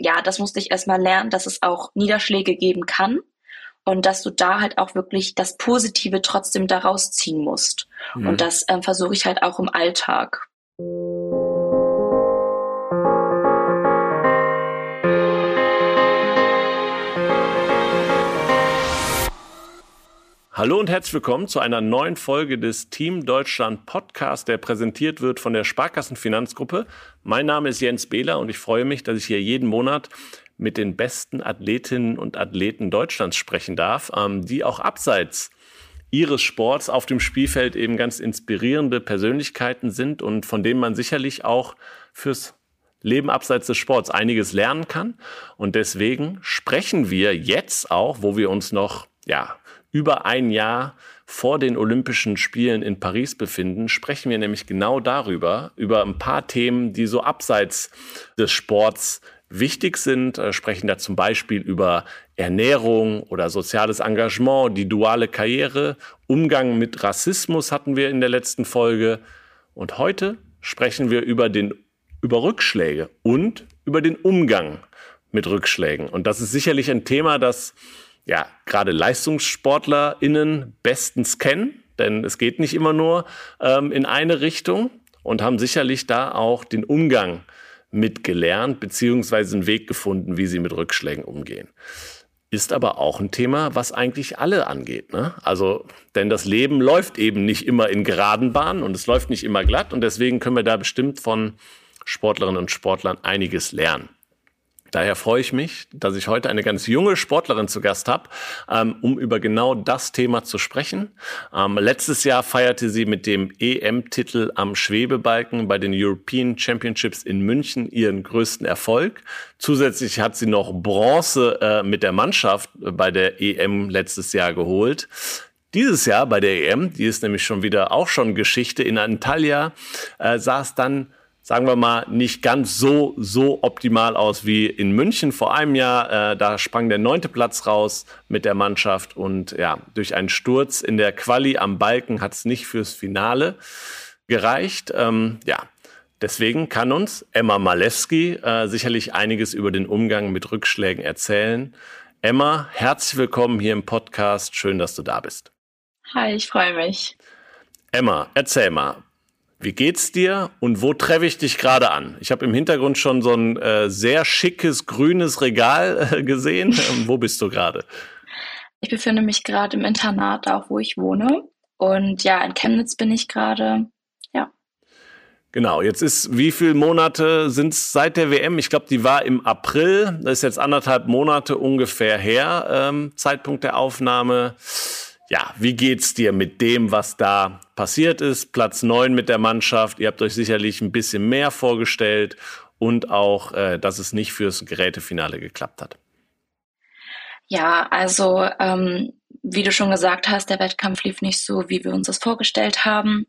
ja, das musste ich erstmal lernen, dass es auch Niederschläge geben kann und dass du da halt auch wirklich das Positive trotzdem daraus ziehen musst. Mhm. Und das ähm, versuche ich halt auch im Alltag. Hallo und herzlich willkommen zu einer neuen Folge des Team Deutschland Podcast, der präsentiert wird von der Sparkassenfinanzgruppe. Mein Name ist Jens Behler und ich freue mich, dass ich hier jeden Monat mit den besten Athletinnen und Athleten Deutschlands sprechen darf, ähm, die auch abseits ihres Sports auf dem Spielfeld eben ganz inspirierende Persönlichkeiten sind und von denen man sicherlich auch fürs Leben abseits des Sports einiges lernen kann. Und deswegen sprechen wir jetzt auch, wo wir uns noch ja, über ein Jahr vor den Olympischen Spielen in Paris befinden, sprechen wir nämlich genau darüber, über ein paar Themen, die so abseits des Sports wichtig sind, äh, sprechen da zum Beispiel über Ernährung oder soziales Engagement, die duale Karriere, Umgang mit Rassismus hatten wir in der letzten Folge. Und heute sprechen wir über den, über Rückschläge und über den Umgang mit Rückschlägen. Und das ist sicherlich ein Thema, das ja, gerade LeistungssportlerInnen bestens kennen, denn es geht nicht immer nur ähm, in eine Richtung und haben sicherlich da auch den Umgang mitgelernt, beziehungsweise einen Weg gefunden, wie sie mit Rückschlägen umgehen. Ist aber auch ein Thema, was eigentlich alle angeht. Ne? Also, denn das Leben läuft eben nicht immer in geraden Bahnen und es läuft nicht immer glatt und deswegen können wir da bestimmt von Sportlerinnen und Sportlern einiges lernen. Daher freue ich mich, dass ich heute eine ganz junge Sportlerin zu Gast habe, ähm, um über genau das Thema zu sprechen. Ähm, letztes Jahr feierte sie mit dem EM-Titel am Schwebebalken bei den European Championships in München ihren größten Erfolg. Zusätzlich hat sie noch Bronze äh, mit der Mannschaft bei der EM letztes Jahr geholt. Dieses Jahr bei der EM, die ist nämlich schon wieder auch schon Geschichte in Antalya, äh, saß dann sagen wir mal, nicht ganz so, so optimal aus wie in München vor einem Jahr. Äh, da sprang der neunte Platz raus mit der Mannschaft und ja, durch einen Sturz in der Quali am Balken hat es nicht fürs Finale gereicht. Ähm, ja, deswegen kann uns Emma Malewski äh, sicherlich einiges über den Umgang mit Rückschlägen erzählen. Emma, herzlich willkommen hier im Podcast. Schön, dass du da bist. Hi, ich freue mich. Emma, erzähl mal, wie geht's dir und wo treffe ich dich gerade an? Ich habe im Hintergrund schon so ein äh, sehr schickes grünes Regal äh, gesehen. Ähm, wo bist du gerade? Ich befinde mich gerade im Internat, auch wo ich wohne. Und ja, in Chemnitz bin ich gerade. Ja. Genau, jetzt ist, wie viele Monate sind es seit der WM? Ich glaube, die war im April. Das ist jetzt anderthalb Monate ungefähr her, ähm, Zeitpunkt der Aufnahme ja, wie geht's dir mit dem, was da passiert ist? Platz neun mit der Mannschaft. Ihr habt euch sicherlich ein bisschen mehr vorgestellt und auch, äh, dass es nicht fürs Gerätefinale geklappt hat. Ja, also ähm, wie du schon gesagt hast, der Wettkampf lief nicht so, wie wir uns das vorgestellt haben.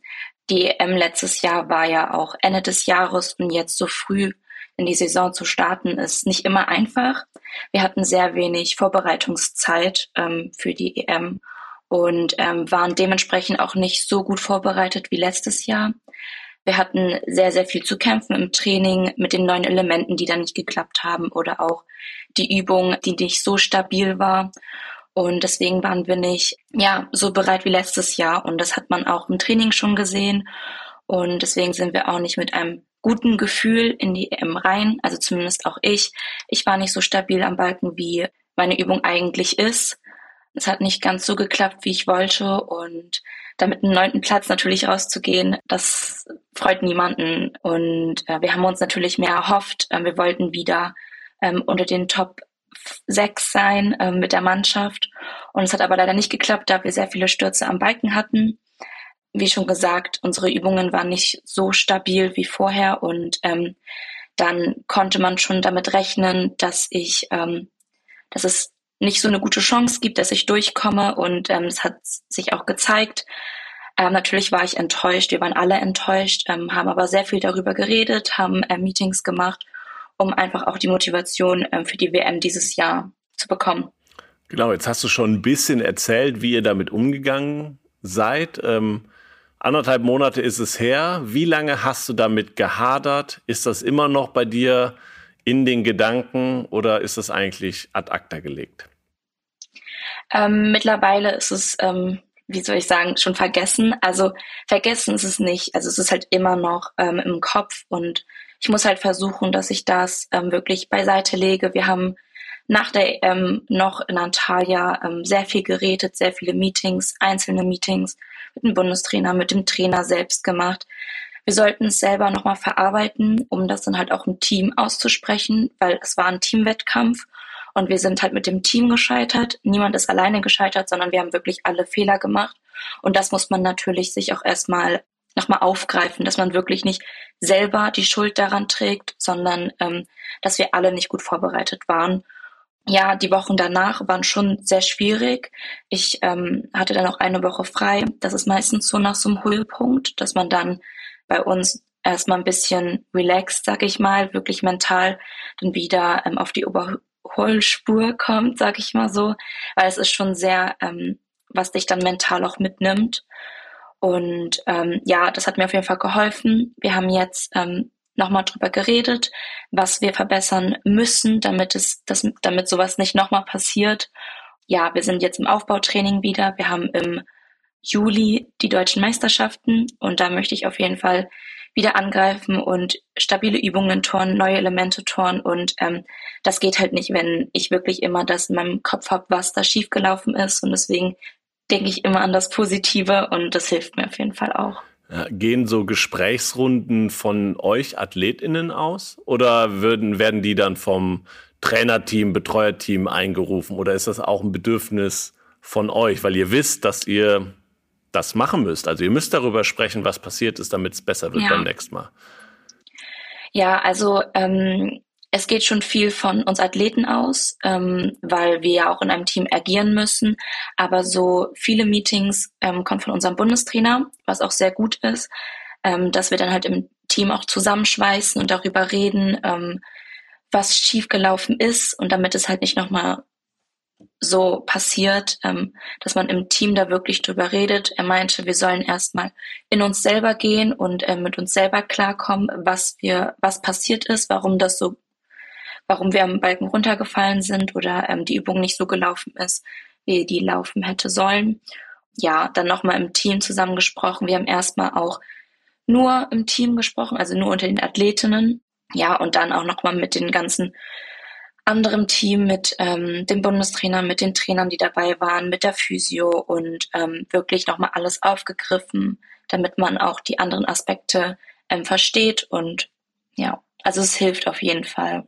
Die EM letztes Jahr war ja auch Ende des Jahres und jetzt so früh in die Saison zu starten, ist nicht immer einfach. Wir hatten sehr wenig Vorbereitungszeit ähm, für die EM und ähm, waren dementsprechend auch nicht so gut vorbereitet wie letztes Jahr. Wir hatten sehr, sehr viel zu kämpfen im Training mit den neuen Elementen, die dann nicht geklappt haben oder auch die Übung, die nicht so stabil war. Und deswegen waren wir nicht, ja, so bereit wie letztes Jahr. Und das hat man auch im Training schon gesehen. Und deswegen sind wir auch nicht mit einem guten Gefühl in die EM rein. Also zumindest auch ich. Ich war nicht so stabil am Balken, wie meine Übung eigentlich ist. Es hat nicht ganz so geklappt, wie ich wollte und damit einen neunten Platz natürlich rauszugehen, das freut niemanden. Und äh, wir haben uns natürlich mehr erhofft. Ähm, wir wollten wieder ähm, unter den Top sechs sein ähm, mit der Mannschaft. Und es hat aber leider nicht geklappt, da wir sehr viele Stürze am Balken hatten. Wie schon gesagt, unsere Übungen waren nicht so stabil wie vorher und ähm, dann konnte man schon damit rechnen, dass ich, ähm, dass es nicht so eine gute Chance gibt, dass ich durchkomme. Und ähm, es hat sich auch gezeigt. Ähm, natürlich war ich enttäuscht, wir waren alle enttäuscht, ähm, haben aber sehr viel darüber geredet, haben äh, Meetings gemacht, um einfach auch die Motivation ähm, für die WM dieses Jahr zu bekommen. Genau, jetzt hast du schon ein bisschen erzählt, wie ihr damit umgegangen seid. Ähm, anderthalb Monate ist es her. Wie lange hast du damit gehadert? Ist das immer noch bei dir in den Gedanken oder ist es eigentlich ad acta gelegt? Ähm, mittlerweile ist es, ähm, wie soll ich sagen, schon vergessen. Also vergessen ist es nicht. Also es ist halt immer noch ähm, im Kopf und ich muss halt versuchen, dass ich das ähm, wirklich beiseite lege. Wir haben nach der EM noch in Antalya ähm, sehr viel geredet, sehr viele Meetings, einzelne Meetings mit dem Bundestrainer, mit dem Trainer selbst gemacht. Wir sollten es selber nochmal verarbeiten, um das dann halt auch im Team auszusprechen, weil es war ein Teamwettkampf und wir sind halt mit dem Team gescheitert. Niemand ist alleine gescheitert, sondern wir haben wirklich alle Fehler gemacht. Und das muss man natürlich sich auch erstmal nochmal aufgreifen, dass man wirklich nicht selber die Schuld daran trägt, sondern ähm, dass wir alle nicht gut vorbereitet waren. Ja, die Wochen danach waren schon sehr schwierig. Ich ähm, hatte dann auch eine Woche frei. Das ist meistens so nach so einem Höhepunkt, dass man dann bei uns erstmal ein bisschen relaxed, sag ich mal, wirklich mental dann wieder ähm, auf die Überholspur kommt, sag ich mal so, weil es ist schon sehr, ähm, was dich dann mental auch mitnimmt. Und ähm, ja, das hat mir auf jeden Fall geholfen. Wir haben jetzt ähm, nochmal drüber geredet, was wir verbessern müssen, damit es, das, damit sowas nicht nochmal passiert. Ja, wir sind jetzt im Aufbautraining wieder. Wir haben im Juli die deutschen Meisterschaften und da möchte ich auf jeden Fall wieder angreifen und stabile Übungen turnen, neue Elemente turnen und ähm, das geht halt nicht, wenn ich wirklich immer das in meinem Kopf habe, was da schiefgelaufen ist und deswegen denke ich immer an das Positive und das hilft mir auf jeden Fall auch. Gehen so Gesprächsrunden von euch AthletInnen aus oder würden, werden die dann vom Trainerteam, Betreuerteam eingerufen oder ist das auch ein Bedürfnis von euch, weil ihr wisst, dass ihr das machen müsst. Also ihr müsst darüber sprechen, was passiert ist, damit es besser wird ja. beim nächsten Mal. Ja, also ähm, es geht schon viel von uns Athleten aus, ähm, weil wir ja auch in einem Team agieren müssen. Aber so viele Meetings ähm, kommen von unserem Bundestrainer, was auch sehr gut ist, ähm, dass wir dann halt im Team auch zusammenschweißen und darüber reden, ähm, was schiefgelaufen ist und damit es halt nicht nochmal so passiert, ähm, dass man im Team da wirklich drüber redet. Er meinte, wir sollen erstmal in uns selber gehen und äh, mit uns selber klarkommen, was wir, was passiert ist, warum das so, warum wir am Balken runtergefallen sind oder ähm, die Übung nicht so gelaufen ist, wie die laufen hätte sollen. Ja, dann nochmal im Team zusammengesprochen. Wir haben erstmal auch nur im Team gesprochen, also nur unter den Athletinnen. Ja, und dann auch nochmal mit den ganzen anderem Team, mit ähm, dem Bundestrainer, mit den Trainern, die dabei waren, mit der Physio und ähm, wirklich nochmal alles aufgegriffen, damit man auch die anderen Aspekte ähm, versteht. Und ja, also es hilft auf jeden Fall.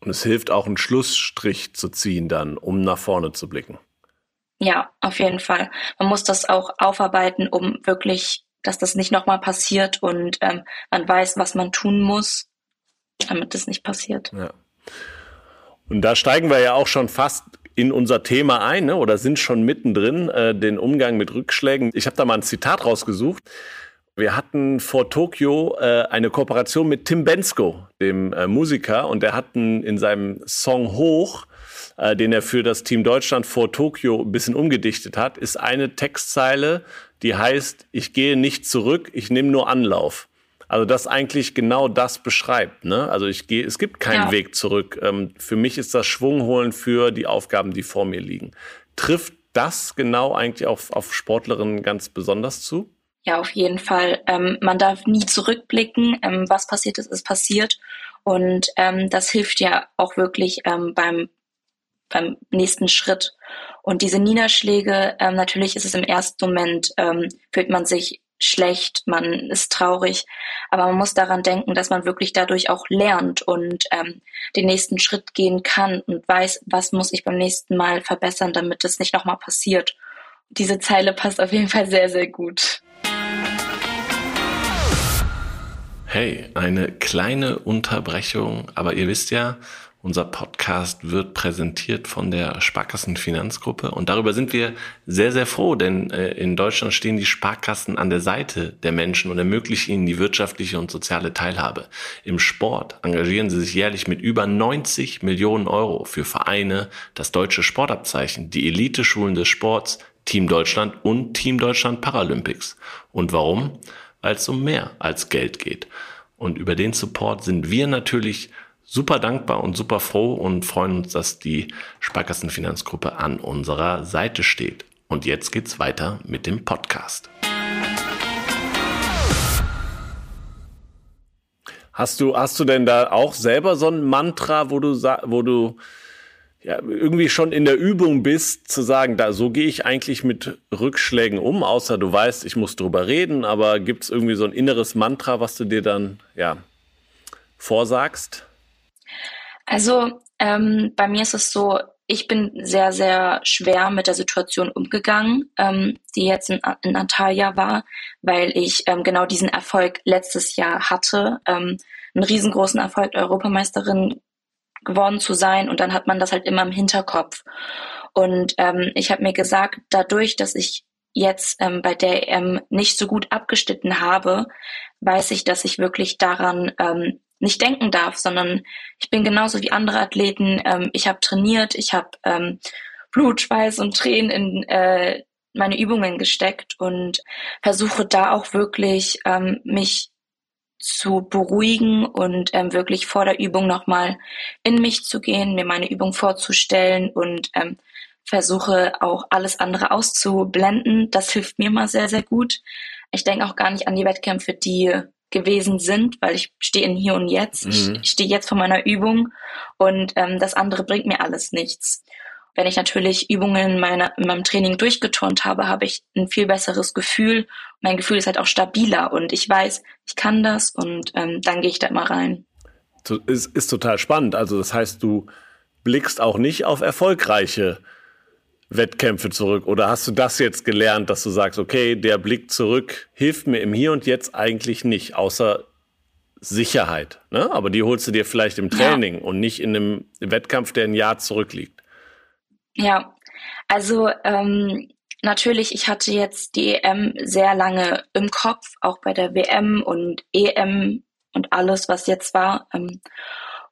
Und es hilft auch, einen Schlussstrich zu ziehen dann, um nach vorne zu blicken. Ja, auf jeden Fall. Man muss das auch aufarbeiten, um wirklich, dass das nicht nochmal passiert und ähm, man weiß, was man tun muss, damit das nicht passiert. Ja. Und da steigen wir ja auch schon fast in unser Thema ein ne? oder sind schon mittendrin, äh, den Umgang mit Rückschlägen. Ich habe da mal ein Zitat rausgesucht. Wir hatten vor Tokio äh, eine Kooperation mit Tim Bensko, dem äh, Musiker, und der hat in seinem Song Hoch, äh, den er für das Team Deutschland vor Tokio ein bisschen umgedichtet hat, ist eine Textzeile, die heißt, ich gehe nicht zurück, ich nehme nur Anlauf. Also das eigentlich genau das beschreibt. Ne? Also ich gehe, es gibt keinen ja. Weg zurück. Ähm, für mich ist das Schwungholen für die Aufgaben, die vor mir liegen. Trifft das genau eigentlich auf, auf Sportlerinnen ganz besonders zu? Ja, auf jeden Fall. Ähm, man darf nie zurückblicken. Ähm, was passiert ist, ist passiert. Und ähm, das hilft ja auch wirklich ähm, beim, beim nächsten Schritt. Und diese Niederschläge, ähm, natürlich ist es im ersten Moment, ähm, fühlt man sich schlecht, man ist traurig, aber man muss daran denken, dass man wirklich dadurch auch lernt und ähm, den nächsten Schritt gehen kann und weiß, was muss ich beim nächsten Mal verbessern, damit es nicht nochmal passiert. Diese Zeile passt auf jeden Fall sehr, sehr gut. Hey, eine kleine Unterbrechung, aber ihr wisst ja, unser Podcast wird präsentiert von der Sparkassen Finanzgruppe und darüber sind wir sehr, sehr froh, denn äh, in Deutschland stehen die Sparkassen an der Seite der Menschen und ermöglichen ihnen die wirtschaftliche und soziale Teilhabe. Im Sport engagieren sie sich jährlich mit über 90 Millionen Euro für Vereine, das deutsche Sportabzeichen, die Elite-Schulen des Sports, Team Deutschland und Team Deutschland Paralympics. Und warum? Es um mehr als Geld geht. Und über den Support sind wir natürlich super dankbar und super froh und freuen uns, dass die Sparkassenfinanzgruppe an unserer Seite steht. Und jetzt geht's weiter mit dem Podcast. Hast du, hast du denn da auch selber so ein Mantra, wo du, wo du ja, irgendwie schon in der Übung bist, zu sagen, da so gehe ich eigentlich mit Rückschlägen um, außer du weißt, ich muss drüber reden, aber gibt es irgendwie so ein inneres Mantra, was du dir dann ja vorsagst? Also ähm, bei mir ist es so, ich bin sehr, sehr schwer mit der Situation umgegangen, ähm, die jetzt in, in Antalya war, weil ich ähm, genau diesen Erfolg letztes Jahr hatte, ähm, einen riesengroßen Erfolg Europameisterin geworden zu sein und dann hat man das halt immer im Hinterkopf. Und ähm, ich habe mir gesagt, dadurch, dass ich jetzt ähm, bei der EM nicht so gut abgeschnitten habe, weiß ich, dass ich wirklich daran ähm, nicht denken darf, sondern ich bin genauso wie andere Athleten. Ähm, ich habe trainiert, ich habe ähm, Blut, Schweiß und Tränen in äh, meine Übungen gesteckt und versuche da auch wirklich ähm, mich zu beruhigen und ähm, wirklich vor der Übung nochmal in mich zu gehen, mir meine Übung vorzustellen und ähm, versuche auch alles andere auszublenden. Das hilft mir mal sehr, sehr gut. Ich denke auch gar nicht an die Wettkämpfe, die gewesen sind, weil ich stehe in hier und jetzt. Mhm. Ich stehe jetzt vor meiner Übung und ähm, das andere bringt mir alles nichts. Wenn ich natürlich Übungen in, meiner, in meinem Training durchgeturnt habe, habe ich ein viel besseres Gefühl. Mein Gefühl ist halt auch stabiler und ich weiß, ich kann das und ähm, dann gehe ich da immer rein. Ist, ist total spannend. Also das heißt, du blickst auch nicht auf erfolgreiche Wettkämpfe zurück? Oder hast du das jetzt gelernt, dass du sagst, okay, der Blick zurück hilft mir im Hier und Jetzt eigentlich nicht, außer Sicherheit. Ne? Aber die holst du dir vielleicht im Training ja. und nicht in einem Wettkampf, der ein Jahr zurückliegt. Ja, also ähm, natürlich, ich hatte jetzt die EM sehr lange im Kopf, auch bei der WM und EM und alles, was jetzt war. Ähm,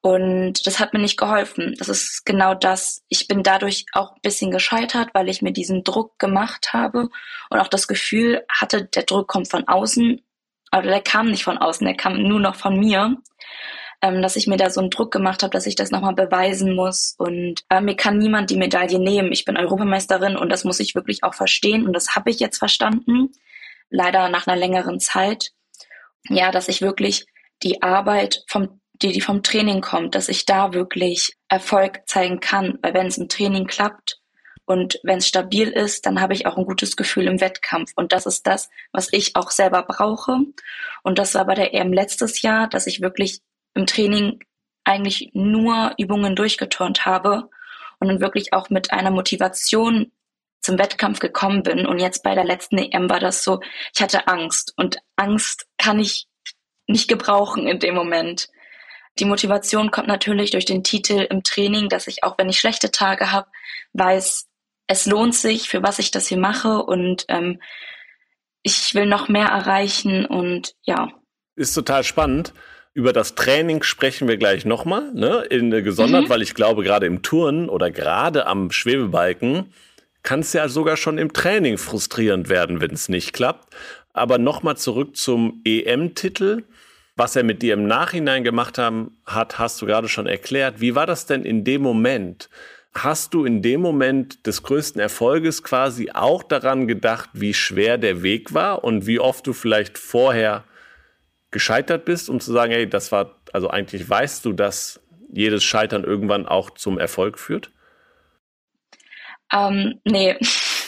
und das hat mir nicht geholfen. Das ist genau das. Ich bin dadurch auch ein bisschen gescheitert, weil ich mir diesen Druck gemacht habe und auch das Gefühl hatte, der Druck kommt von außen. Aber der kam nicht von außen, der kam nur noch von mir ähm, dass ich mir da so einen Druck gemacht habe, dass ich das nochmal beweisen muss. Und äh, mir kann niemand die Medaille nehmen. Ich bin Europameisterin und das muss ich wirklich auch verstehen. Und das habe ich jetzt verstanden. Leider nach einer längeren Zeit. Ja, dass ich wirklich die Arbeit vom die, die vom Training kommt, dass ich da wirklich Erfolg zeigen kann. Weil wenn es im Training klappt, und wenn es stabil ist, dann habe ich auch ein gutes Gefühl im Wettkampf. Und das ist das, was ich auch selber brauche. Und das war bei der EM letztes Jahr, dass ich wirklich im Training eigentlich nur Übungen durchgeturnt habe und dann wirklich auch mit einer Motivation zum Wettkampf gekommen bin. Und jetzt bei der letzten EM war das so, ich hatte Angst und Angst kann ich nicht gebrauchen in dem Moment. Die Motivation kommt natürlich durch den Titel im Training, dass ich auch wenn ich schlechte Tage habe, weiß, es lohnt sich, für was ich das hier mache und ähm, ich will noch mehr erreichen und ja. Ist total spannend. Über das Training sprechen wir gleich nochmal, ne, in, gesondert, mhm. weil ich glaube, gerade im Turnen oder gerade am Schwebebalken kann es ja sogar schon im Training frustrierend werden, wenn es nicht klappt. Aber nochmal zurück zum EM-Titel. Was er mit dir im Nachhinein gemacht haben, hat, hast du gerade schon erklärt. Wie war das denn in dem Moment? Hast du in dem Moment des größten Erfolges quasi auch daran gedacht, wie schwer der Weg war und wie oft du vielleicht vorher gescheitert bist, um zu sagen, hey, das war, also eigentlich weißt du, dass jedes Scheitern irgendwann auch zum Erfolg führt? Ähm, nee.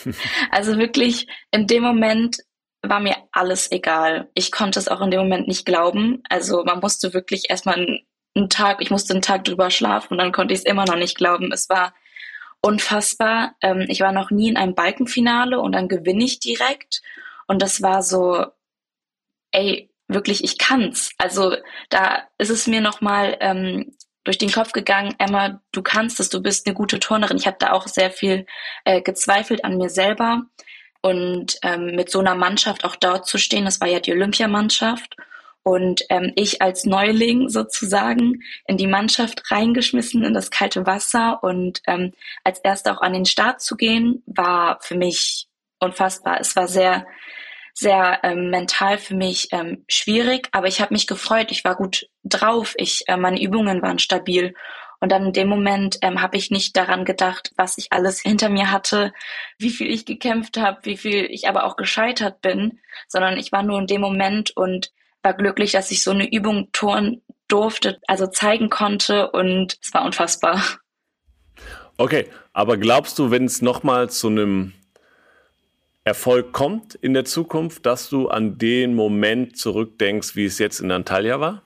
also wirklich, in dem Moment war mir alles egal. Ich konnte es auch in dem Moment nicht glauben. Also man musste wirklich erstmal einen, einen Tag, ich musste einen Tag drüber schlafen und dann konnte ich es immer noch nicht glauben. Es war unfassbar. Ähm, ich war noch nie in einem Balkenfinale und dann gewinne ich direkt. Und das war so, ey, wirklich, ich kann's. Also da ist es mir nochmal ähm, durch den Kopf gegangen, Emma, du kannst es, du bist eine gute Turnerin. Ich habe da auch sehr viel äh, gezweifelt an mir selber. Und ähm, mit so einer Mannschaft auch dort zu stehen, das war ja die Olympiamannschaft. Und ähm, ich als Neuling sozusagen in die Mannschaft reingeschmissen, in das kalte Wasser und ähm, als erster auch an den Start zu gehen, war für mich unfassbar. Es war sehr, sehr ähm, mental für mich ähm, schwierig, aber ich habe mich gefreut, ich war gut drauf, ich, äh, meine Übungen waren stabil. Und dann in dem Moment ähm, habe ich nicht daran gedacht, was ich alles hinter mir hatte, wie viel ich gekämpft habe, wie viel ich aber auch gescheitert bin, sondern ich war nur in dem Moment und war glücklich, dass ich so eine Übung turnen durfte, also zeigen konnte und es war unfassbar. Okay, aber glaubst du, wenn es nochmal zu einem Erfolg kommt in der Zukunft, dass du an den Moment zurückdenkst, wie es jetzt in Antalya war?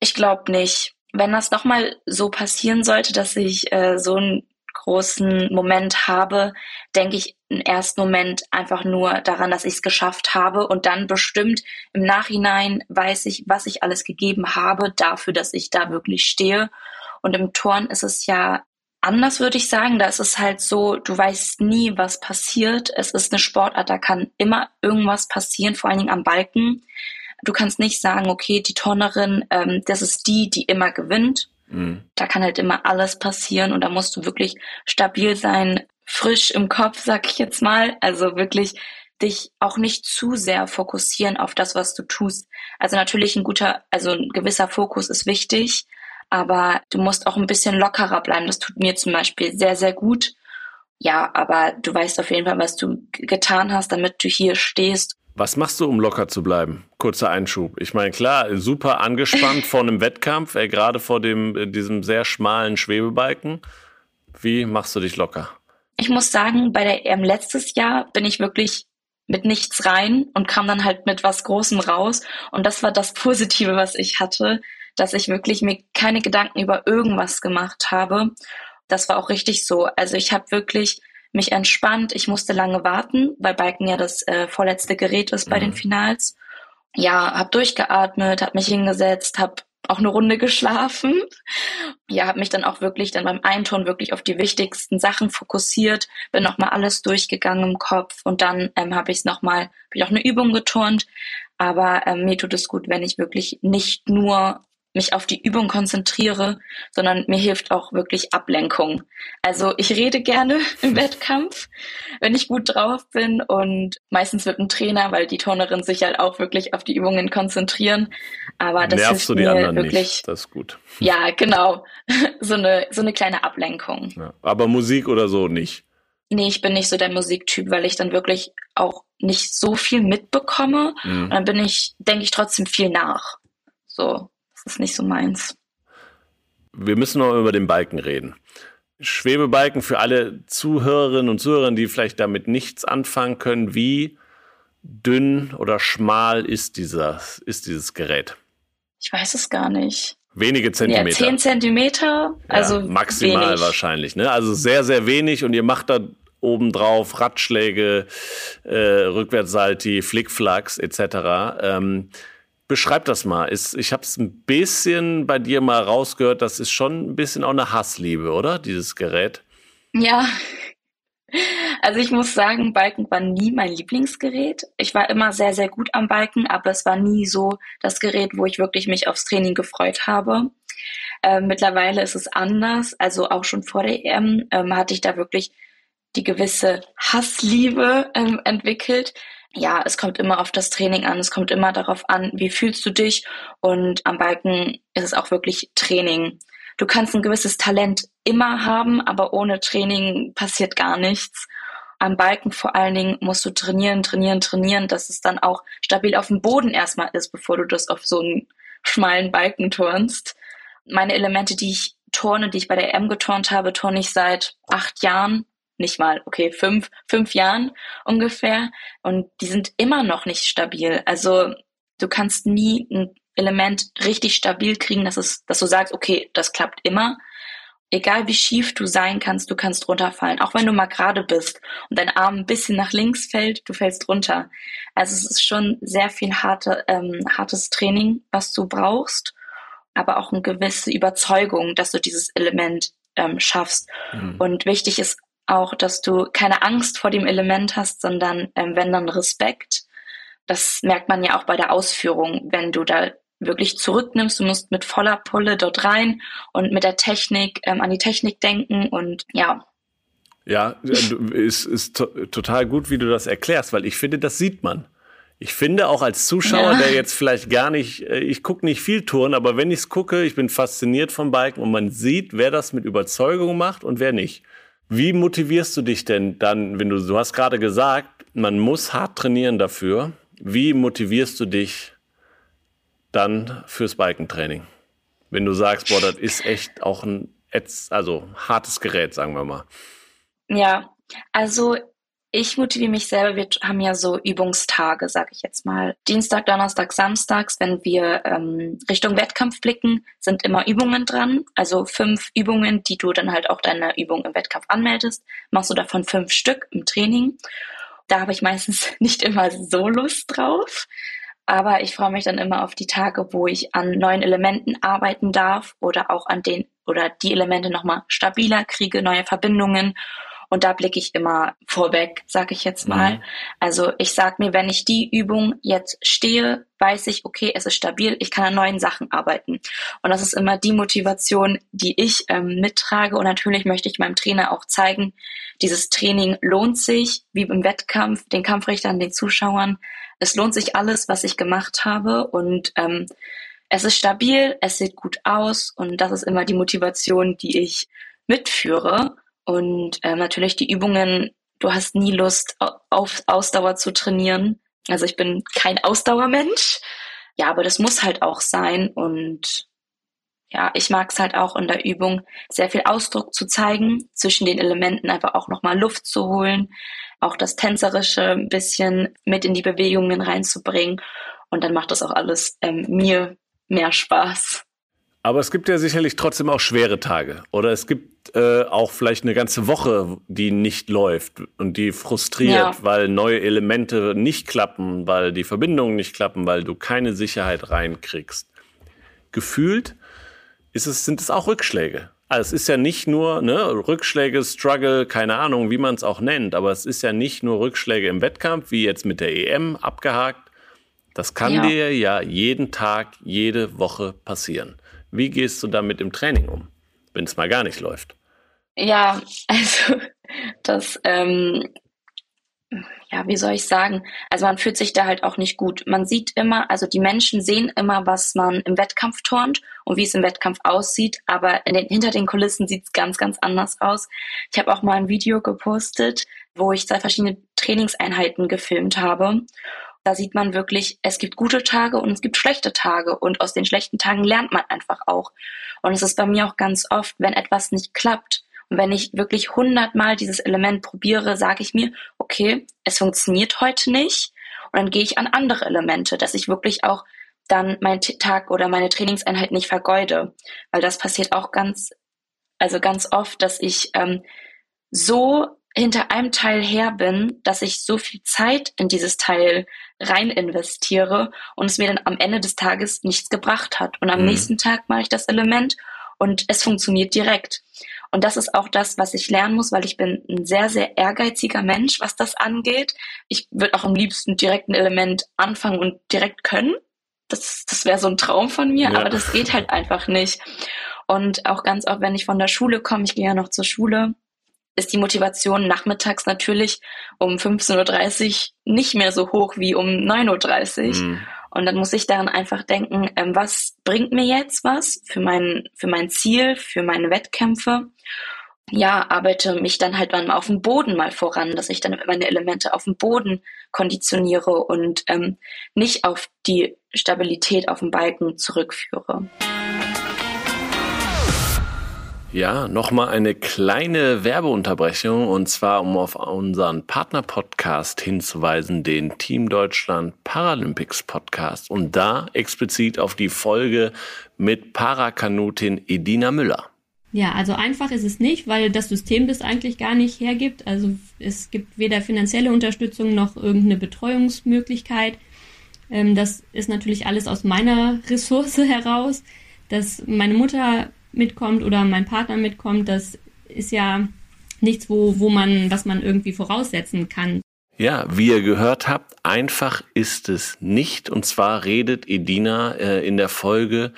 Ich glaube nicht. Wenn das nochmal so passieren sollte, dass ich äh, so einen großen Moment habe, denke ich im ersten Moment einfach nur daran, dass ich es geschafft habe und dann bestimmt im Nachhinein weiß ich, was ich alles gegeben habe dafür, dass ich da wirklich stehe. Und im Turn ist es ja anders, würde ich sagen. Da ist es halt so, du weißt nie, was passiert. Es ist eine Sportart, da kann immer irgendwas passieren, vor allen Dingen am Balken. Du kannst nicht sagen, okay, die Turnerin, ähm, das ist die, die immer gewinnt. Mhm. Da kann halt immer alles passieren und da musst du wirklich stabil sein, frisch im Kopf, sag ich jetzt mal. Also wirklich dich auch nicht zu sehr fokussieren auf das, was du tust. Also natürlich ein guter, also ein gewisser Fokus ist wichtig, aber du musst auch ein bisschen lockerer bleiben. Das tut mir zum Beispiel sehr, sehr gut. Ja, aber du weißt auf jeden Fall, was du getan hast, damit du hier stehst. Was machst du, um locker zu bleiben? Kurzer Einschub. Ich meine, klar, super angespannt vor einem Wettkampf, äh, gerade vor dem, äh, diesem sehr schmalen Schwebebalken. Wie machst du dich locker? Ich muss sagen, bei der EM letztes Jahr bin ich wirklich mit nichts rein und kam dann halt mit was Großem raus. Und das war das Positive, was ich hatte, dass ich wirklich mir keine Gedanken über irgendwas gemacht habe. Das war auch richtig so. Also ich habe wirklich mich entspannt. Ich musste lange warten, weil Biken ja das äh, vorletzte Gerät ist bei mhm. den Finals. Ja, habe durchgeatmet, habe mich hingesetzt, habe auch eine Runde geschlafen. Ja, habe mich dann auch wirklich dann beim Einton wirklich auf die wichtigsten Sachen fokussiert, bin nochmal alles durchgegangen im Kopf und dann ähm, habe ich es nochmal, habe ich auch eine Übung geturnt. Aber ähm, mir tut es gut, wenn ich wirklich nicht nur mich auf die Übung konzentriere, sondern mir hilft auch wirklich Ablenkung. Also ich rede gerne im Wettkampf, wenn ich gut drauf bin und meistens wird ein Trainer, weil die Turnerin sich halt auch wirklich auf die Übungen konzentrieren. Aber das Nervst hilft du die mir anderen wirklich. Nicht. Das ist gut. Ja, genau. So eine, so eine kleine Ablenkung. Ja, aber Musik oder so nicht. Nee, ich bin nicht so der Musiktyp, weil ich dann wirklich auch nicht so viel mitbekomme. Mhm. Und dann bin ich, denke ich trotzdem viel nach. So. Das ist nicht so meins. Wir müssen noch über den Balken reden. Schwebebalken für alle Zuhörerinnen und Zuhörer, die vielleicht damit nichts anfangen können. Wie dünn oder schmal ist, dieser, ist dieses Gerät? Ich weiß es gar nicht. Wenige Zentimeter. Ja, 10 Zentimeter, also ja, maximal wenig. wahrscheinlich. Ne? Also sehr, sehr wenig und ihr macht da obendrauf Radschläge, äh, Rückwärtssalti, Flickflacks etc. Ähm, Beschreib das mal. Ist, ich habe es ein bisschen bei dir mal rausgehört, das ist schon ein bisschen auch eine Hassliebe, oder? Dieses Gerät. Ja. Also ich muss sagen, Balken war nie mein Lieblingsgerät. Ich war immer sehr, sehr gut am Balken, aber es war nie so das Gerät, wo ich wirklich mich aufs Training gefreut habe. Äh, mittlerweile ist es anders. Also auch schon vor der EM ähm, hatte ich da wirklich die gewisse Hassliebe ähm, entwickelt ja, es kommt immer auf das Training an, es kommt immer darauf an, wie fühlst du dich und am Balken ist es auch wirklich Training. Du kannst ein gewisses Talent immer haben, aber ohne Training passiert gar nichts. Am Balken vor allen Dingen musst du trainieren, trainieren, trainieren, dass es dann auch stabil auf dem Boden erstmal ist, bevor du das auf so einen schmalen Balken turnst. Meine Elemente, die ich turne, die ich bei der M geturnt habe, turne ich seit acht Jahren nicht mal, okay, fünf, fünf Jahren ungefähr. Und die sind immer noch nicht stabil. Also du kannst nie ein Element richtig stabil kriegen, dass es, dass du sagst, okay, das klappt immer. Egal wie schief du sein kannst, du kannst runterfallen. Auch wenn du mal gerade bist und dein Arm ein bisschen nach links fällt, du fällst runter. Also es ist schon sehr viel harte, ähm, hartes Training, was du brauchst, aber auch eine gewisse Überzeugung, dass du dieses Element ähm, schaffst. Mhm. Und wichtig ist auch, dass du keine Angst vor dem Element hast, sondern ähm, wenn dann Respekt. Das merkt man ja auch bei der Ausführung, wenn du da wirklich zurücknimmst. Du musst mit voller Pulle dort rein und mit der Technik ähm, an die Technik denken und ja. Ja, ist, ist total gut, wie du das erklärst, weil ich finde, das sieht man. Ich finde auch als Zuschauer, ja. der jetzt vielleicht gar nicht, äh, ich gucke nicht viel Touren, aber wenn ich es gucke, ich bin fasziniert vom Biken und man sieht, wer das mit Überzeugung macht und wer nicht. Wie motivierst du dich denn dann, wenn du, du hast gerade gesagt, man muss hart trainieren dafür. Wie motivierst du dich dann fürs Bikentraining? Wenn du sagst, boah, das ist echt auch ein also hartes Gerät, sagen wir mal. Ja, also ich motiviere mich selber. Wir haben ja so Übungstage, sage ich jetzt mal. Dienstag, Donnerstag, Samstags, wenn wir ähm, Richtung Wettkampf blicken, sind immer Übungen dran. Also fünf Übungen, die du dann halt auch deine Übung im Wettkampf anmeldest. Machst du davon fünf Stück im Training. Da habe ich meistens nicht immer so Lust drauf. Aber ich freue mich dann immer auf die Tage, wo ich an neuen Elementen arbeiten darf oder auch an den oder die Elemente nochmal stabiler kriege, neue Verbindungen und da blicke ich immer vorweg, sage ich jetzt mal. Mhm. Also ich sage mir, wenn ich die Übung jetzt stehe, weiß ich, okay, es ist stabil, ich kann an neuen Sachen arbeiten. Und das ist immer die Motivation, die ich ähm, mittrage. Und natürlich möchte ich meinem Trainer auch zeigen, dieses Training lohnt sich, wie im Wettkampf, den Kampfrichtern, den Zuschauern. Es lohnt sich alles, was ich gemacht habe. Und ähm, es ist stabil, es sieht gut aus und das ist immer die Motivation, die ich mitführe. Und äh, natürlich die Übungen, du hast nie Lust auf Ausdauer zu trainieren. Also ich bin kein Ausdauermensch. Ja, aber das muss halt auch sein. Und ja, ich mag es halt auch in der Übung, sehr viel Ausdruck zu zeigen, zwischen den Elementen einfach auch nochmal Luft zu holen, auch das Tänzerische ein bisschen mit in die Bewegungen reinzubringen. Und dann macht das auch alles ähm, mir mehr Spaß. Aber es gibt ja sicherlich trotzdem auch schwere Tage. Oder es gibt äh, auch vielleicht eine ganze Woche, die nicht läuft und die frustriert, ja. weil neue Elemente nicht klappen, weil die Verbindungen nicht klappen, weil du keine Sicherheit reinkriegst. Gefühlt ist es, sind es auch Rückschläge. Also es ist ja nicht nur ne, Rückschläge, Struggle, keine Ahnung, wie man es auch nennt, aber es ist ja nicht nur Rückschläge im Wettkampf, wie jetzt mit der EM abgehakt. Das kann ja. dir ja jeden Tag, jede Woche passieren. Wie gehst du damit im Training um, wenn es mal gar nicht läuft? Ja, also das, ähm, ja, wie soll ich sagen? Also man fühlt sich da halt auch nicht gut. Man sieht immer, also die Menschen sehen immer, was man im Wettkampf turnt und wie es im Wettkampf aussieht, aber den, hinter den Kulissen sieht es ganz, ganz anders aus. Ich habe auch mal ein Video gepostet, wo ich zwei verschiedene Trainingseinheiten gefilmt habe da sieht man wirklich, es gibt gute Tage und es gibt schlechte Tage. Und aus den schlechten Tagen lernt man einfach auch. Und es ist bei mir auch ganz oft, wenn etwas nicht klappt und wenn ich wirklich hundertmal dieses Element probiere, sage ich mir, okay, es funktioniert heute nicht. Und dann gehe ich an andere Elemente, dass ich wirklich auch dann meinen Tag oder meine Trainingseinheit nicht vergeude, weil das passiert auch ganz, also ganz oft, dass ich ähm, so hinter einem Teil her bin, dass ich so viel Zeit in dieses Teil rein investiere und es mir dann am Ende des Tages nichts gebracht hat. Und am mhm. nächsten Tag mache ich das Element und es funktioniert direkt. Und das ist auch das, was ich lernen muss, weil ich bin ein sehr, sehr ehrgeiziger Mensch, was das angeht. Ich würde auch am liebsten direkt ein Element anfangen und direkt können. Das, das wäre so ein Traum von mir, ja. aber das geht halt einfach nicht. Und auch ganz oft, wenn ich von der Schule komme, ich gehe ja noch zur Schule, ist die Motivation nachmittags natürlich um 15.30 Uhr nicht mehr so hoch wie um 9.30 Uhr. Mhm. Und dann muss ich daran einfach denken, ähm, was bringt mir jetzt was für mein, für mein Ziel, für meine Wettkämpfe? Ja, arbeite mich dann halt mal auf dem Boden mal voran, dass ich dann meine Elemente auf dem Boden konditioniere und ähm, nicht auf die Stabilität auf dem Balken zurückführe. Ja, nochmal eine kleine Werbeunterbrechung und zwar, um auf unseren Partner-Podcast hinzuweisen, den Team Deutschland Paralympics Podcast und da explizit auf die Folge mit Parakanutin Edina Müller. Ja, also einfach ist es nicht, weil das System das eigentlich gar nicht hergibt. Also es gibt weder finanzielle Unterstützung noch irgendeine Betreuungsmöglichkeit. Ähm, das ist natürlich alles aus meiner Ressource heraus, dass meine Mutter mitkommt oder mein Partner mitkommt, das ist ja nichts, wo, wo man, was man irgendwie voraussetzen kann. Ja, wie ihr gehört habt, einfach ist es nicht. Und zwar redet Edina äh, in der Folge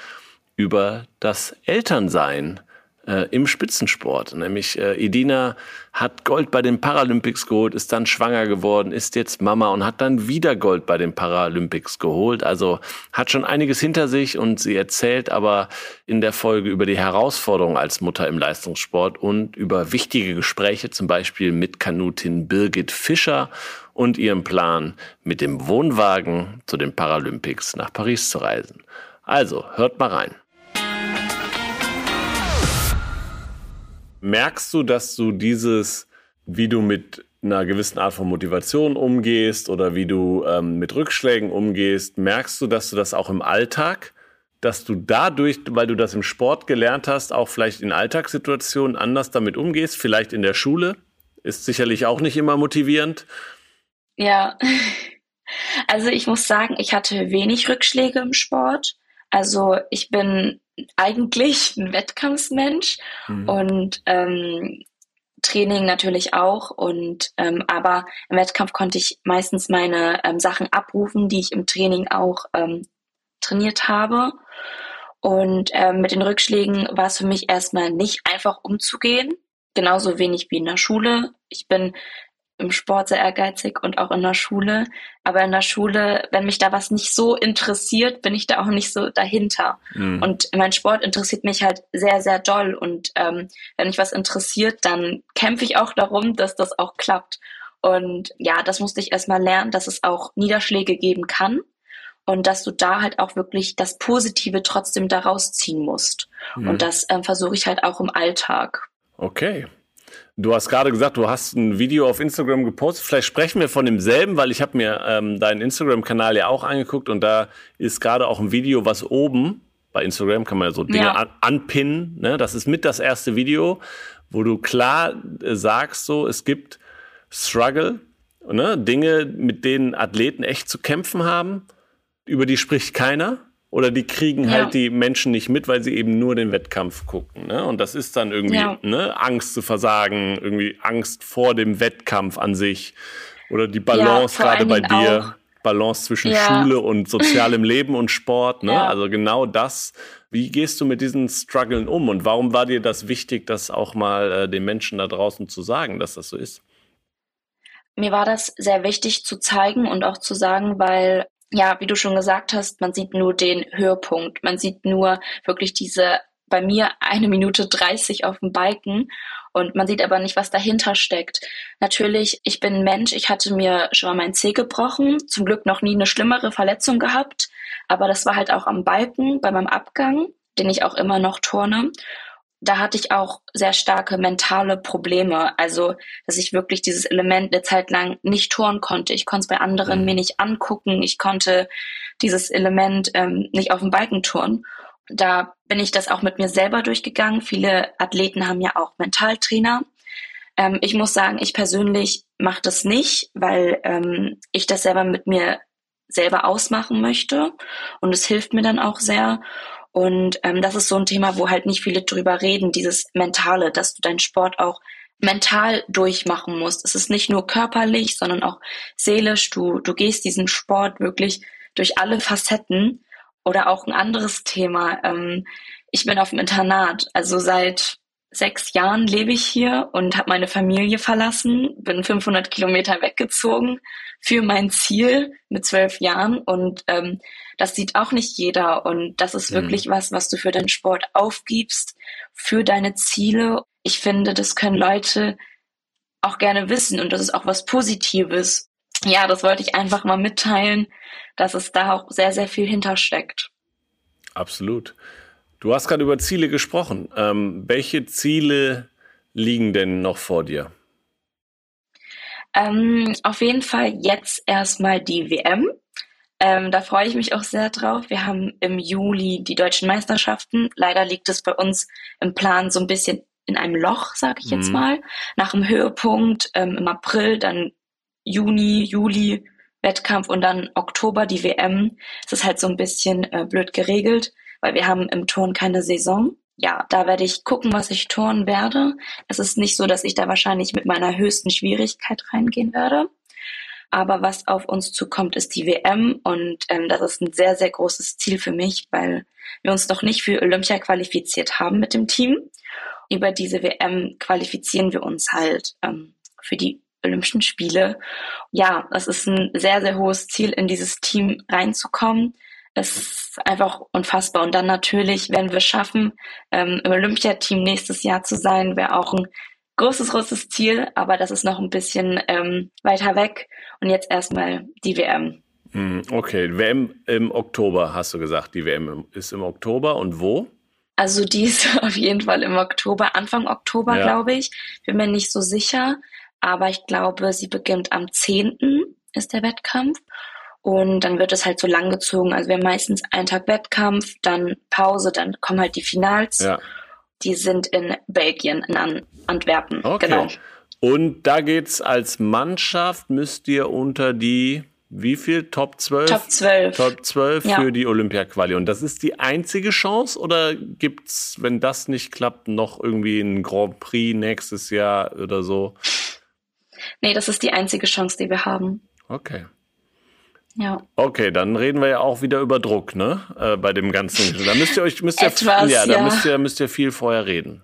über das Elternsein. Äh, im Spitzensport. Nämlich äh, Edina hat Gold bei den Paralympics geholt, ist dann schwanger geworden, ist jetzt Mama und hat dann wieder Gold bei den Paralympics geholt. Also hat schon einiges hinter sich und sie erzählt aber in der Folge über die Herausforderungen als Mutter im Leistungssport und über wichtige Gespräche, zum Beispiel mit Kanutin Birgit Fischer und ihrem Plan, mit dem Wohnwagen zu den Paralympics nach Paris zu reisen. Also, hört mal rein. Merkst du, dass du dieses, wie du mit einer gewissen Art von Motivation umgehst oder wie du ähm, mit Rückschlägen umgehst, merkst du, dass du das auch im Alltag, dass du dadurch, weil du das im Sport gelernt hast, auch vielleicht in Alltagssituationen anders damit umgehst, vielleicht in der Schule? Ist sicherlich auch nicht immer motivierend. Ja, also ich muss sagen, ich hatte wenig Rückschläge im Sport. Also ich bin eigentlich ein Wettkampfsmensch mhm. und ähm, Training natürlich auch. Und ähm, aber im Wettkampf konnte ich meistens meine ähm, Sachen abrufen, die ich im Training auch ähm, trainiert habe. Und ähm, mit den Rückschlägen war es für mich erstmal nicht einfach umzugehen, genauso wenig wie in der Schule. Ich bin im Sport sehr ehrgeizig und auch in der Schule. Aber in der Schule, wenn mich da was nicht so interessiert, bin ich da auch nicht so dahinter. Mhm. Und mein Sport interessiert mich halt sehr, sehr doll. Und ähm, wenn mich was interessiert, dann kämpfe ich auch darum, dass das auch klappt. Und ja, das musste ich erstmal lernen, dass es auch Niederschläge geben kann und dass du da halt auch wirklich das Positive trotzdem daraus ziehen musst. Mhm. Und das ähm, versuche ich halt auch im Alltag. Okay, Du hast gerade gesagt, du hast ein Video auf Instagram gepostet. Vielleicht sprechen wir von demselben, weil ich habe mir ähm, deinen Instagram-Kanal ja auch angeguckt und da ist gerade auch ein Video, was oben bei Instagram kann man ja so Dinge ja. An anpinnen. Ne? Das ist mit das erste Video, wo du klar äh, sagst, so es gibt Struggle, ne? Dinge, mit denen Athleten echt zu kämpfen haben. Über die spricht keiner. Oder die kriegen ja. halt die Menschen nicht mit, weil sie eben nur den Wettkampf gucken. Ne? Und das ist dann irgendwie ja. ne, Angst zu versagen, irgendwie Angst vor dem Wettkampf an sich. Oder die Balance ja, gerade bei dir. Auch. Balance zwischen Schule und sozialem Leben und Sport. Ne? Also genau das. Wie gehst du mit diesen Struggeln um? Und warum war dir das wichtig, das auch mal äh, den Menschen da draußen zu sagen, dass das so ist? Mir war das sehr wichtig zu zeigen und auch zu sagen, weil ja, wie du schon gesagt hast, man sieht nur den Höhepunkt. Man sieht nur wirklich diese bei mir eine Minute 30 auf dem Balken und man sieht aber nicht, was dahinter steckt. Natürlich, ich bin Mensch, ich hatte mir schon mal meinen Zeh gebrochen, zum Glück noch nie eine schlimmere Verletzung gehabt, aber das war halt auch am Balken bei meinem Abgang, den ich auch immer noch turne da hatte ich auch sehr starke mentale Probleme. Also, dass ich wirklich dieses Element eine Zeit lang nicht turnen konnte. Ich konnte es bei anderen mhm. mir nicht angucken. Ich konnte dieses Element ähm, nicht auf dem Balken turnen. Da bin ich das auch mit mir selber durchgegangen. Viele Athleten haben ja auch Mentaltrainer. Ähm, ich muss sagen, ich persönlich mache das nicht, weil ähm, ich das selber mit mir selber ausmachen möchte. Und es hilft mir dann auch sehr. Und ähm, das ist so ein Thema, wo halt nicht viele drüber reden, dieses Mentale, dass du deinen Sport auch mental durchmachen musst. Es ist nicht nur körperlich, sondern auch seelisch. Du, du gehst diesen Sport wirklich durch alle Facetten. Oder auch ein anderes Thema. Ähm, ich bin auf dem Internat, also seit sechs Jahren lebe ich hier und habe meine Familie verlassen, bin 500 Kilometer weggezogen für mein Ziel mit zwölf Jahren und ähm, das sieht auch nicht jeder und das ist mhm. wirklich was, was du für deinen Sport aufgibst, für deine Ziele. Ich finde, das können Leute auch gerne wissen und das ist auch was Positives. Ja, das wollte ich einfach mal mitteilen, dass es da auch sehr, sehr viel hintersteckt. Absolut. Du hast gerade über Ziele gesprochen. Ähm, welche Ziele liegen denn noch vor dir? Ähm, auf jeden Fall jetzt erstmal die WM. Ähm, da freue ich mich auch sehr drauf. Wir haben im Juli die deutschen Meisterschaften. Leider liegt es bei uns im Plan so ein bisschen in einem Loch, sage ich jetzt mhm. mal. Nach dem Höhepunkt ähm, im April, dann Juni, Juli Wettkampf und dann Oktober die WM. Es ist halt so ein bisschen äh, blöd geregelt, weil wir haben im Turn keine Saison ja, da werde ich gucken, was ich turnen werde. Es ist nicht so, dass ich da wahrscheinlich mit meiner höchsten Schwierigkeit reingehen werde. Aber was auf uns zukommt, ist die WM und ähm, das ist ein sehr, sehr großes Ziel für mich, weil wir uns noch nicht für Olympia qualifiziert haben mit dem Team. über diese WM qualifizieren wir uns halt ähm, für die Olympischen Spiele. Ja, das ist ein sehr, sehr hohes Ziel, in dieses Team reinzukommen. Es ist einfach unfassbar. Und dann natürlich, wenn wir es schaffen, ähm, im Olympiateam nächstes Jahr zu sein, wäre auch ein großes, großes Ziel, aber das ist noch ein bisschen ähm, weiter weg. Und jetzt erstmal die WM. Hm, okay, WM im Oktober hast du gesagt. Die WM ist im Oktober und wo? Also die ist auf jeden Fall im Oktober, Anfang Oktober, ja. glaube ich. Bin mir nicht so sicher, aber ich glaube, sie beginnt am 10. ist der Wettkampf. Und dann wird es halt so lang gezogen. Also wir haben meistens einen Tag Wettkampf, dann Pause, dann kommen halt die Finals. Ja. Die sind in Belgien, in An Antwerpen. Okay. Genau. Und da geht's als Mannschaft, müsst ihr unter die wie viel? Top 12? Top 12. Top 12 ja. für die Olympia-Quali. Und das ist die einzige Chance oder gibt's, wenn das nicht klappt, noch irgendwie ein Grand Prix nächstes Jahr oder so? Nee, das ist die einzige Chance, die wir haben. Okay. Ja. Okay, dann reden wir ja auch wieder über Druck, ne? Äh, bei dem ganzen. Da müsst ihr euch, müsst ihr, Etwas, ja, da müsst ihr, müsst ihr viel vorher reden.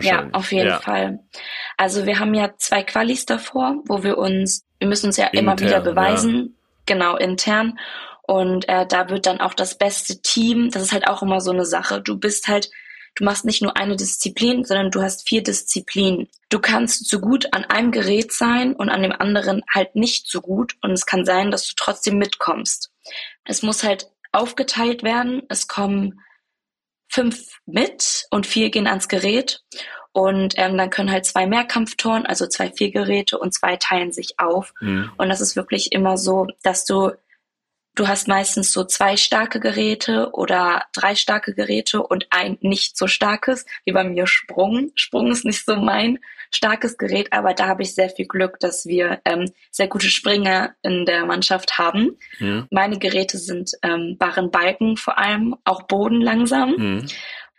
Ja, auf jeden ja. Fall. Also wir haben ja zwei Qualis davor, wo wir uns, wir müssen uns ja intern, immer wieder beweisen, ja. genau intern. Und äh, da wird dann auch das beste Team, das ist halt auch immer so eine Sache. Du bist halt Du machst nicht nur eine Disziplin, sondern du hast vier Disziplinen. Du kannst so gut an einem Gerät sein und an dem anderen halt nicht so gut. Und es kann sein, dass du trotzdem mitkommst. Es muss halt aufgeteilt werden. Es kommen fünf mit und vier gehen ans Gerät. Und ähm, dann können halt zwei Mehrkampftoren, also zwei Viergeräte und zwei teilen sich auf. Mhm. Und das ist wirklich immer so, dass du Du hast meistens so zwei starke Geräte oder drei starke Geräte und ein nicht so starkes, wie bei mir Sprung. Sprung ist nicht so mein starkes Gerät, aber da habe ich sehr viel Glück, dass wir ähm, sehr gute Springer in der Mannschaft haben. Mhm. Meine Geräte sind ähm, Barren Balken vor allem, auch Boden langsam. Mhm.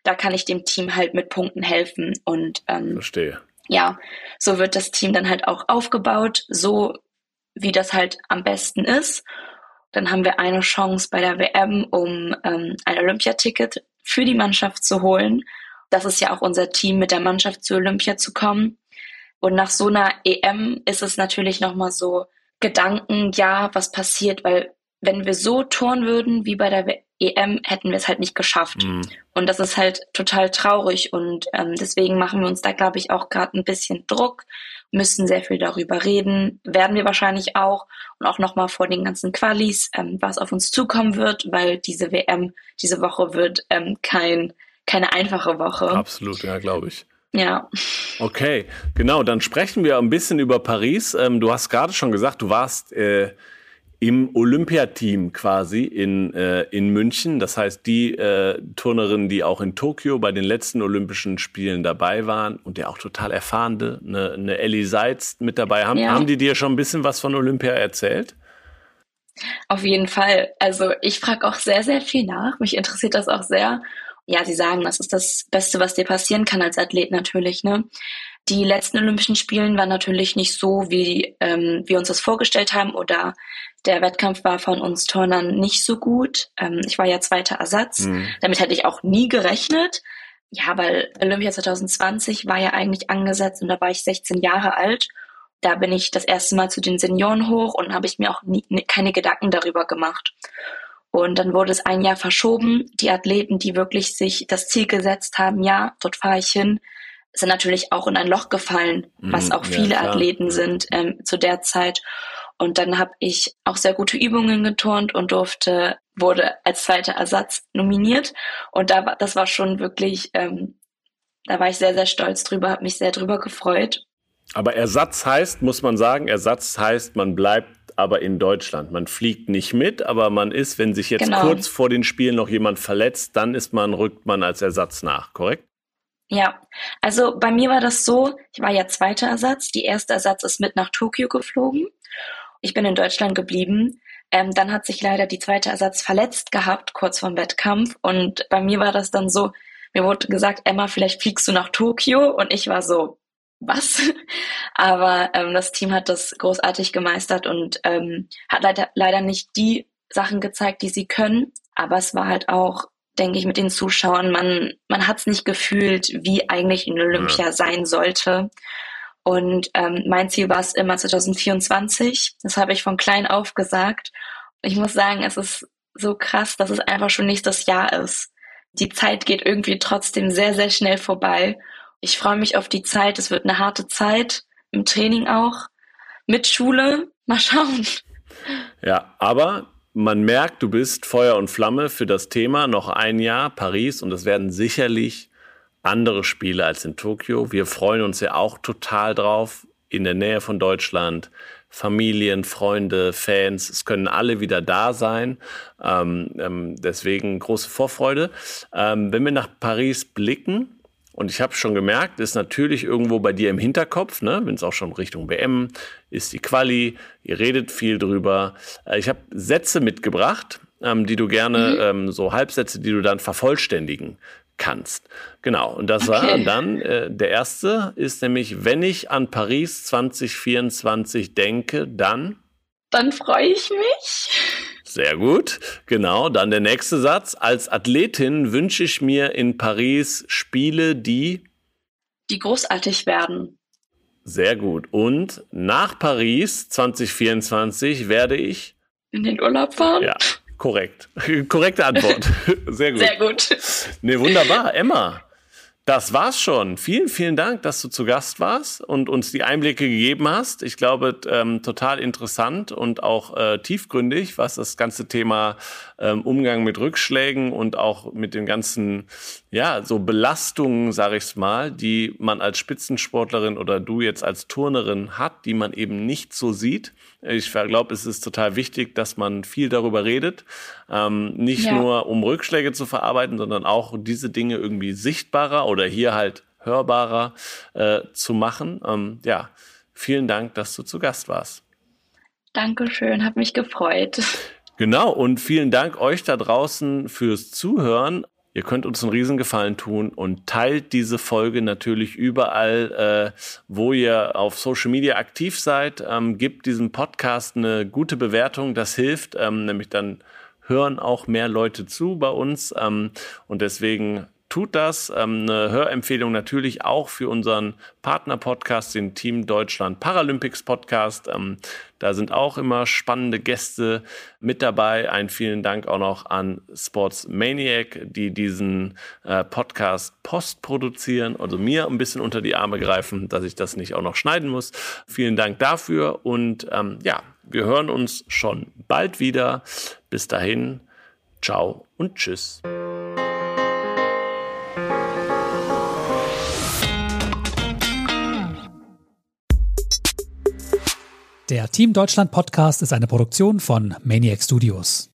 Da kann ich dem Team halt mit Punkten helfen und ähm, verstehe. Ja, so wird das Team dann halt auch aufgebaut, so wie das halt am besten ist. Dann haben wir eine Chance bei der WM, um ähm, ein Olympiaticket für die Mannschaft zu holen. Das ist ja auch unser Team, mit der Mannschaft zu Olympia zu kommen. Und nach so einer EM ist es natürlich nochmal so Gedanken, ja, was passiert, weil wenn wir so touren würden wie bei der EM, hätten wir es halt nicht geschafft. Mhm. Und das ist halt total traurig. Und ähm, deswegen machen wir uns da, glaube ich, auch gerade ein bisschen Druck müssen sehr viel darüber reden, werden wir wahrscheinlich auch und auch nochmal vor den ganzen Qualis, ähm, was auf uns zukommen wird, weil diese WM, diese Woche wird ähm, kein, keine einfache Woche. Absolut, ja, glaube ich. Ja. Okay, genau, dann sprechen wir ein bisschen über Paris. Ähm, du hast gerade schon gesagt, du warst äh, im Olympiateam quasi in, äh, in München. Das heißt, die äh, Turnerinnen, die auch in Tokio bei den letzten Olympischen Spielen dabei waren und der auch total erfahrene, eine, eine Ellie Seitz mit dabei haben, ja. haben die dir schon ein bisschen was von Olympia erzählt? Auf jeden Fall. Also ich frage auch sehr, sehr viel nach. Mich interessiert das auch sehr. Ja, sie sagen, das ist das Beste, was dir passieren kann als Athlet natürlich. Ne? Die letzten Olympischen Spielen waren natürlich nicht so, wie ähm, wir uns das vorgestellt haben oder der Wettkampf war von uns Turnern nicht so gut. Ähm, ich war ja zweiter Ersatz. Mhm. Damit hätte ich auch nie gerechnet. Ja, weil Olympia 2020 war ja eigentlich angesetzt und da war ich 16 Jahre alt. Da bin ich das erste Mal zu den Senioren hoch und habe ich mir auch nie, keine Gedanken darüber gemacht. Und dann wurde es ein Jahr verschoben. Die Athleten, die wirklich sich das Ziel gesetzt haben, ja, dort fahre ich hin, sind natürlich auch in ein Loch gefallen, was mhm, auch viele ja, Athleten sind ähm, zu der Zeit. Und dann habe ich auch sehr gute Übungen geturnt und durfte, wurde als zweiter Ersatz nominiert. Und da war, das war schon wirklich, ähm, da war ich sehr, sehr stolz drüber, habe mich sehr drüber gefreut. Aber Ersatz heißt, muss man sagen, Ersatz heißt, man bleibt aber in Deutschland. Man fliegt nicht mit, aber man ist, wenn sich jetzt genau. kurz vor den Spielen noch jemand verletzt, dann ist man, rückt man als Ersatz nach, korrekt? Ja, also bei mir war das so, ich war ja zweiter Ersatz. Die erste Ersatz ist mit nach Tokio geflogen ich bin in Deutschland geblieben. Ähm, dann hat sich leider die zweite Ersatz verletzt gehabt, kurz vorm Wettkampf. Und bei mir war das dann so, mir wurde gesagt, Emma, vielleicht fliegst du nach Tokio. Und ich war so, was? Aber ähm, das Team hat das großartig gemeistert und ähm, hat leider, leider nicht die Sachen gezeigt, die sie können. Aber es war halt auch denke ich, mit den Zuschauern. Man, man hat es nicht gefühlt, wie eigentlich ein Olympia ja. sein sollte. Und ähm, mein Ziel war es immer 2024. Das habe ich von klein auf gesagt. Ich muss sagen, es ist so krass, dass es einfach schon nächstes Jahr ist. Die Zeit geht irgendwie trotzdem sehr, sehr schnell vorbei. Ich freue mich auf die Zeit. Es wird eine harte Zeit, im Training auch, mit Schule. Mal schauen. Ja, aber man merkt, du bist Feuer und Flamme für das Thema. Noch ein Jahr Paris und es werden sicherlich andere Spiele als in Tokio. Wir freuen uns ja auch total drauf in der Nähe von Deutschland. Familien, Freunde, Fans, es können alle wieder da sein. Ähm, ähm, deswegen große Vorfreude. Ähm, wenn wir nach Paris blicken, und ich habe schon gemerkt, ist natürlich irgendwo bei dir im Hinterkopf, ne, wenn es auch schon Richtung WM ist, die Quali, ihr redet viel drüber. Äh, ich habe Sätze mitgebracht, ähm, die du gerne, mhm. ähm, so Halbsätze, die du dann vervollständigen kannst. Genau, und das okay. war dann äh, der erste, ist nämlich, wenn ich an Paris 2024 denke, dann. Dann freue ich mich. Sehr gut. Genau. Dann der nächste Satz. Als Athletin wünsche ich mir in Paris Spiele, die. Die großartig werden. Sehr gut. Und nach Paris 2024 werde ich. In den Urlaub fahren? Ja, korrekt. Korrekte Antwort. Sehr gut. Sehr gut. Nee, wunderbar. Emma. Das war's schon. Vielen, vielen Dank, dass du zu Gast warst und uns die Einblicke gegeben hast. Ich glaube, ähm, total interessant und auch äh, tiefgründig, was das ganze Thema ähm, Umgang mit Rückschlägen und auch mit den ganzen, ja, so Belastungen, sage ich's mal, die man als Spitzensportlerin oder du jetzt als Turnerin hat, die man eben nicht so sieht. Ich glaube, es ist total wichtig, dass man viel darüber redet, ähm, nicht ja. nur um Rückschläge zu verarbeiten, sondern auch diese Dinge irgendwie sichtbarer oder hier halt hörbarer äh, zu machen. Ähm, ja, vielen Dank, dass du zu Gast warst. Dankeschön, hat mich gefreut. Genau, und vielen Dank euch da draußen fürs Zuhören. Ihr könnt uns einen Riesengefallen tun und teilt diese Folge natürlich überall, äh, wo ihr auf Social Media aktiv seid. Ähm, gebt diesem Podcast eine gute Bewertung, das hilft, ähm, nämlich dann hören auch mehr Leute zu bei uns. Ähm, und deswegen tut das. Ähm, eine Hörempfehlung natürlich auch für unseren Partner-Podcast, den Team Deutschland Paralympics Podcast. Ähm, da sind auch immer spannende Gäste mit dabei. Ein vielen Dank auch noch an Sports Maniac, die diesen äh, Podcast postproduzieren, also mir ein bisschen unter die Arme greifen, dass ich das nicht auch noch schneiden muss. Vielen Dank dafür und ähm, ja, wir hören uns schon bald wieder. Bis dahin, ciao und tschüss. Der Team Deutschland Podcast ist eine Produktion von Maniac Studios.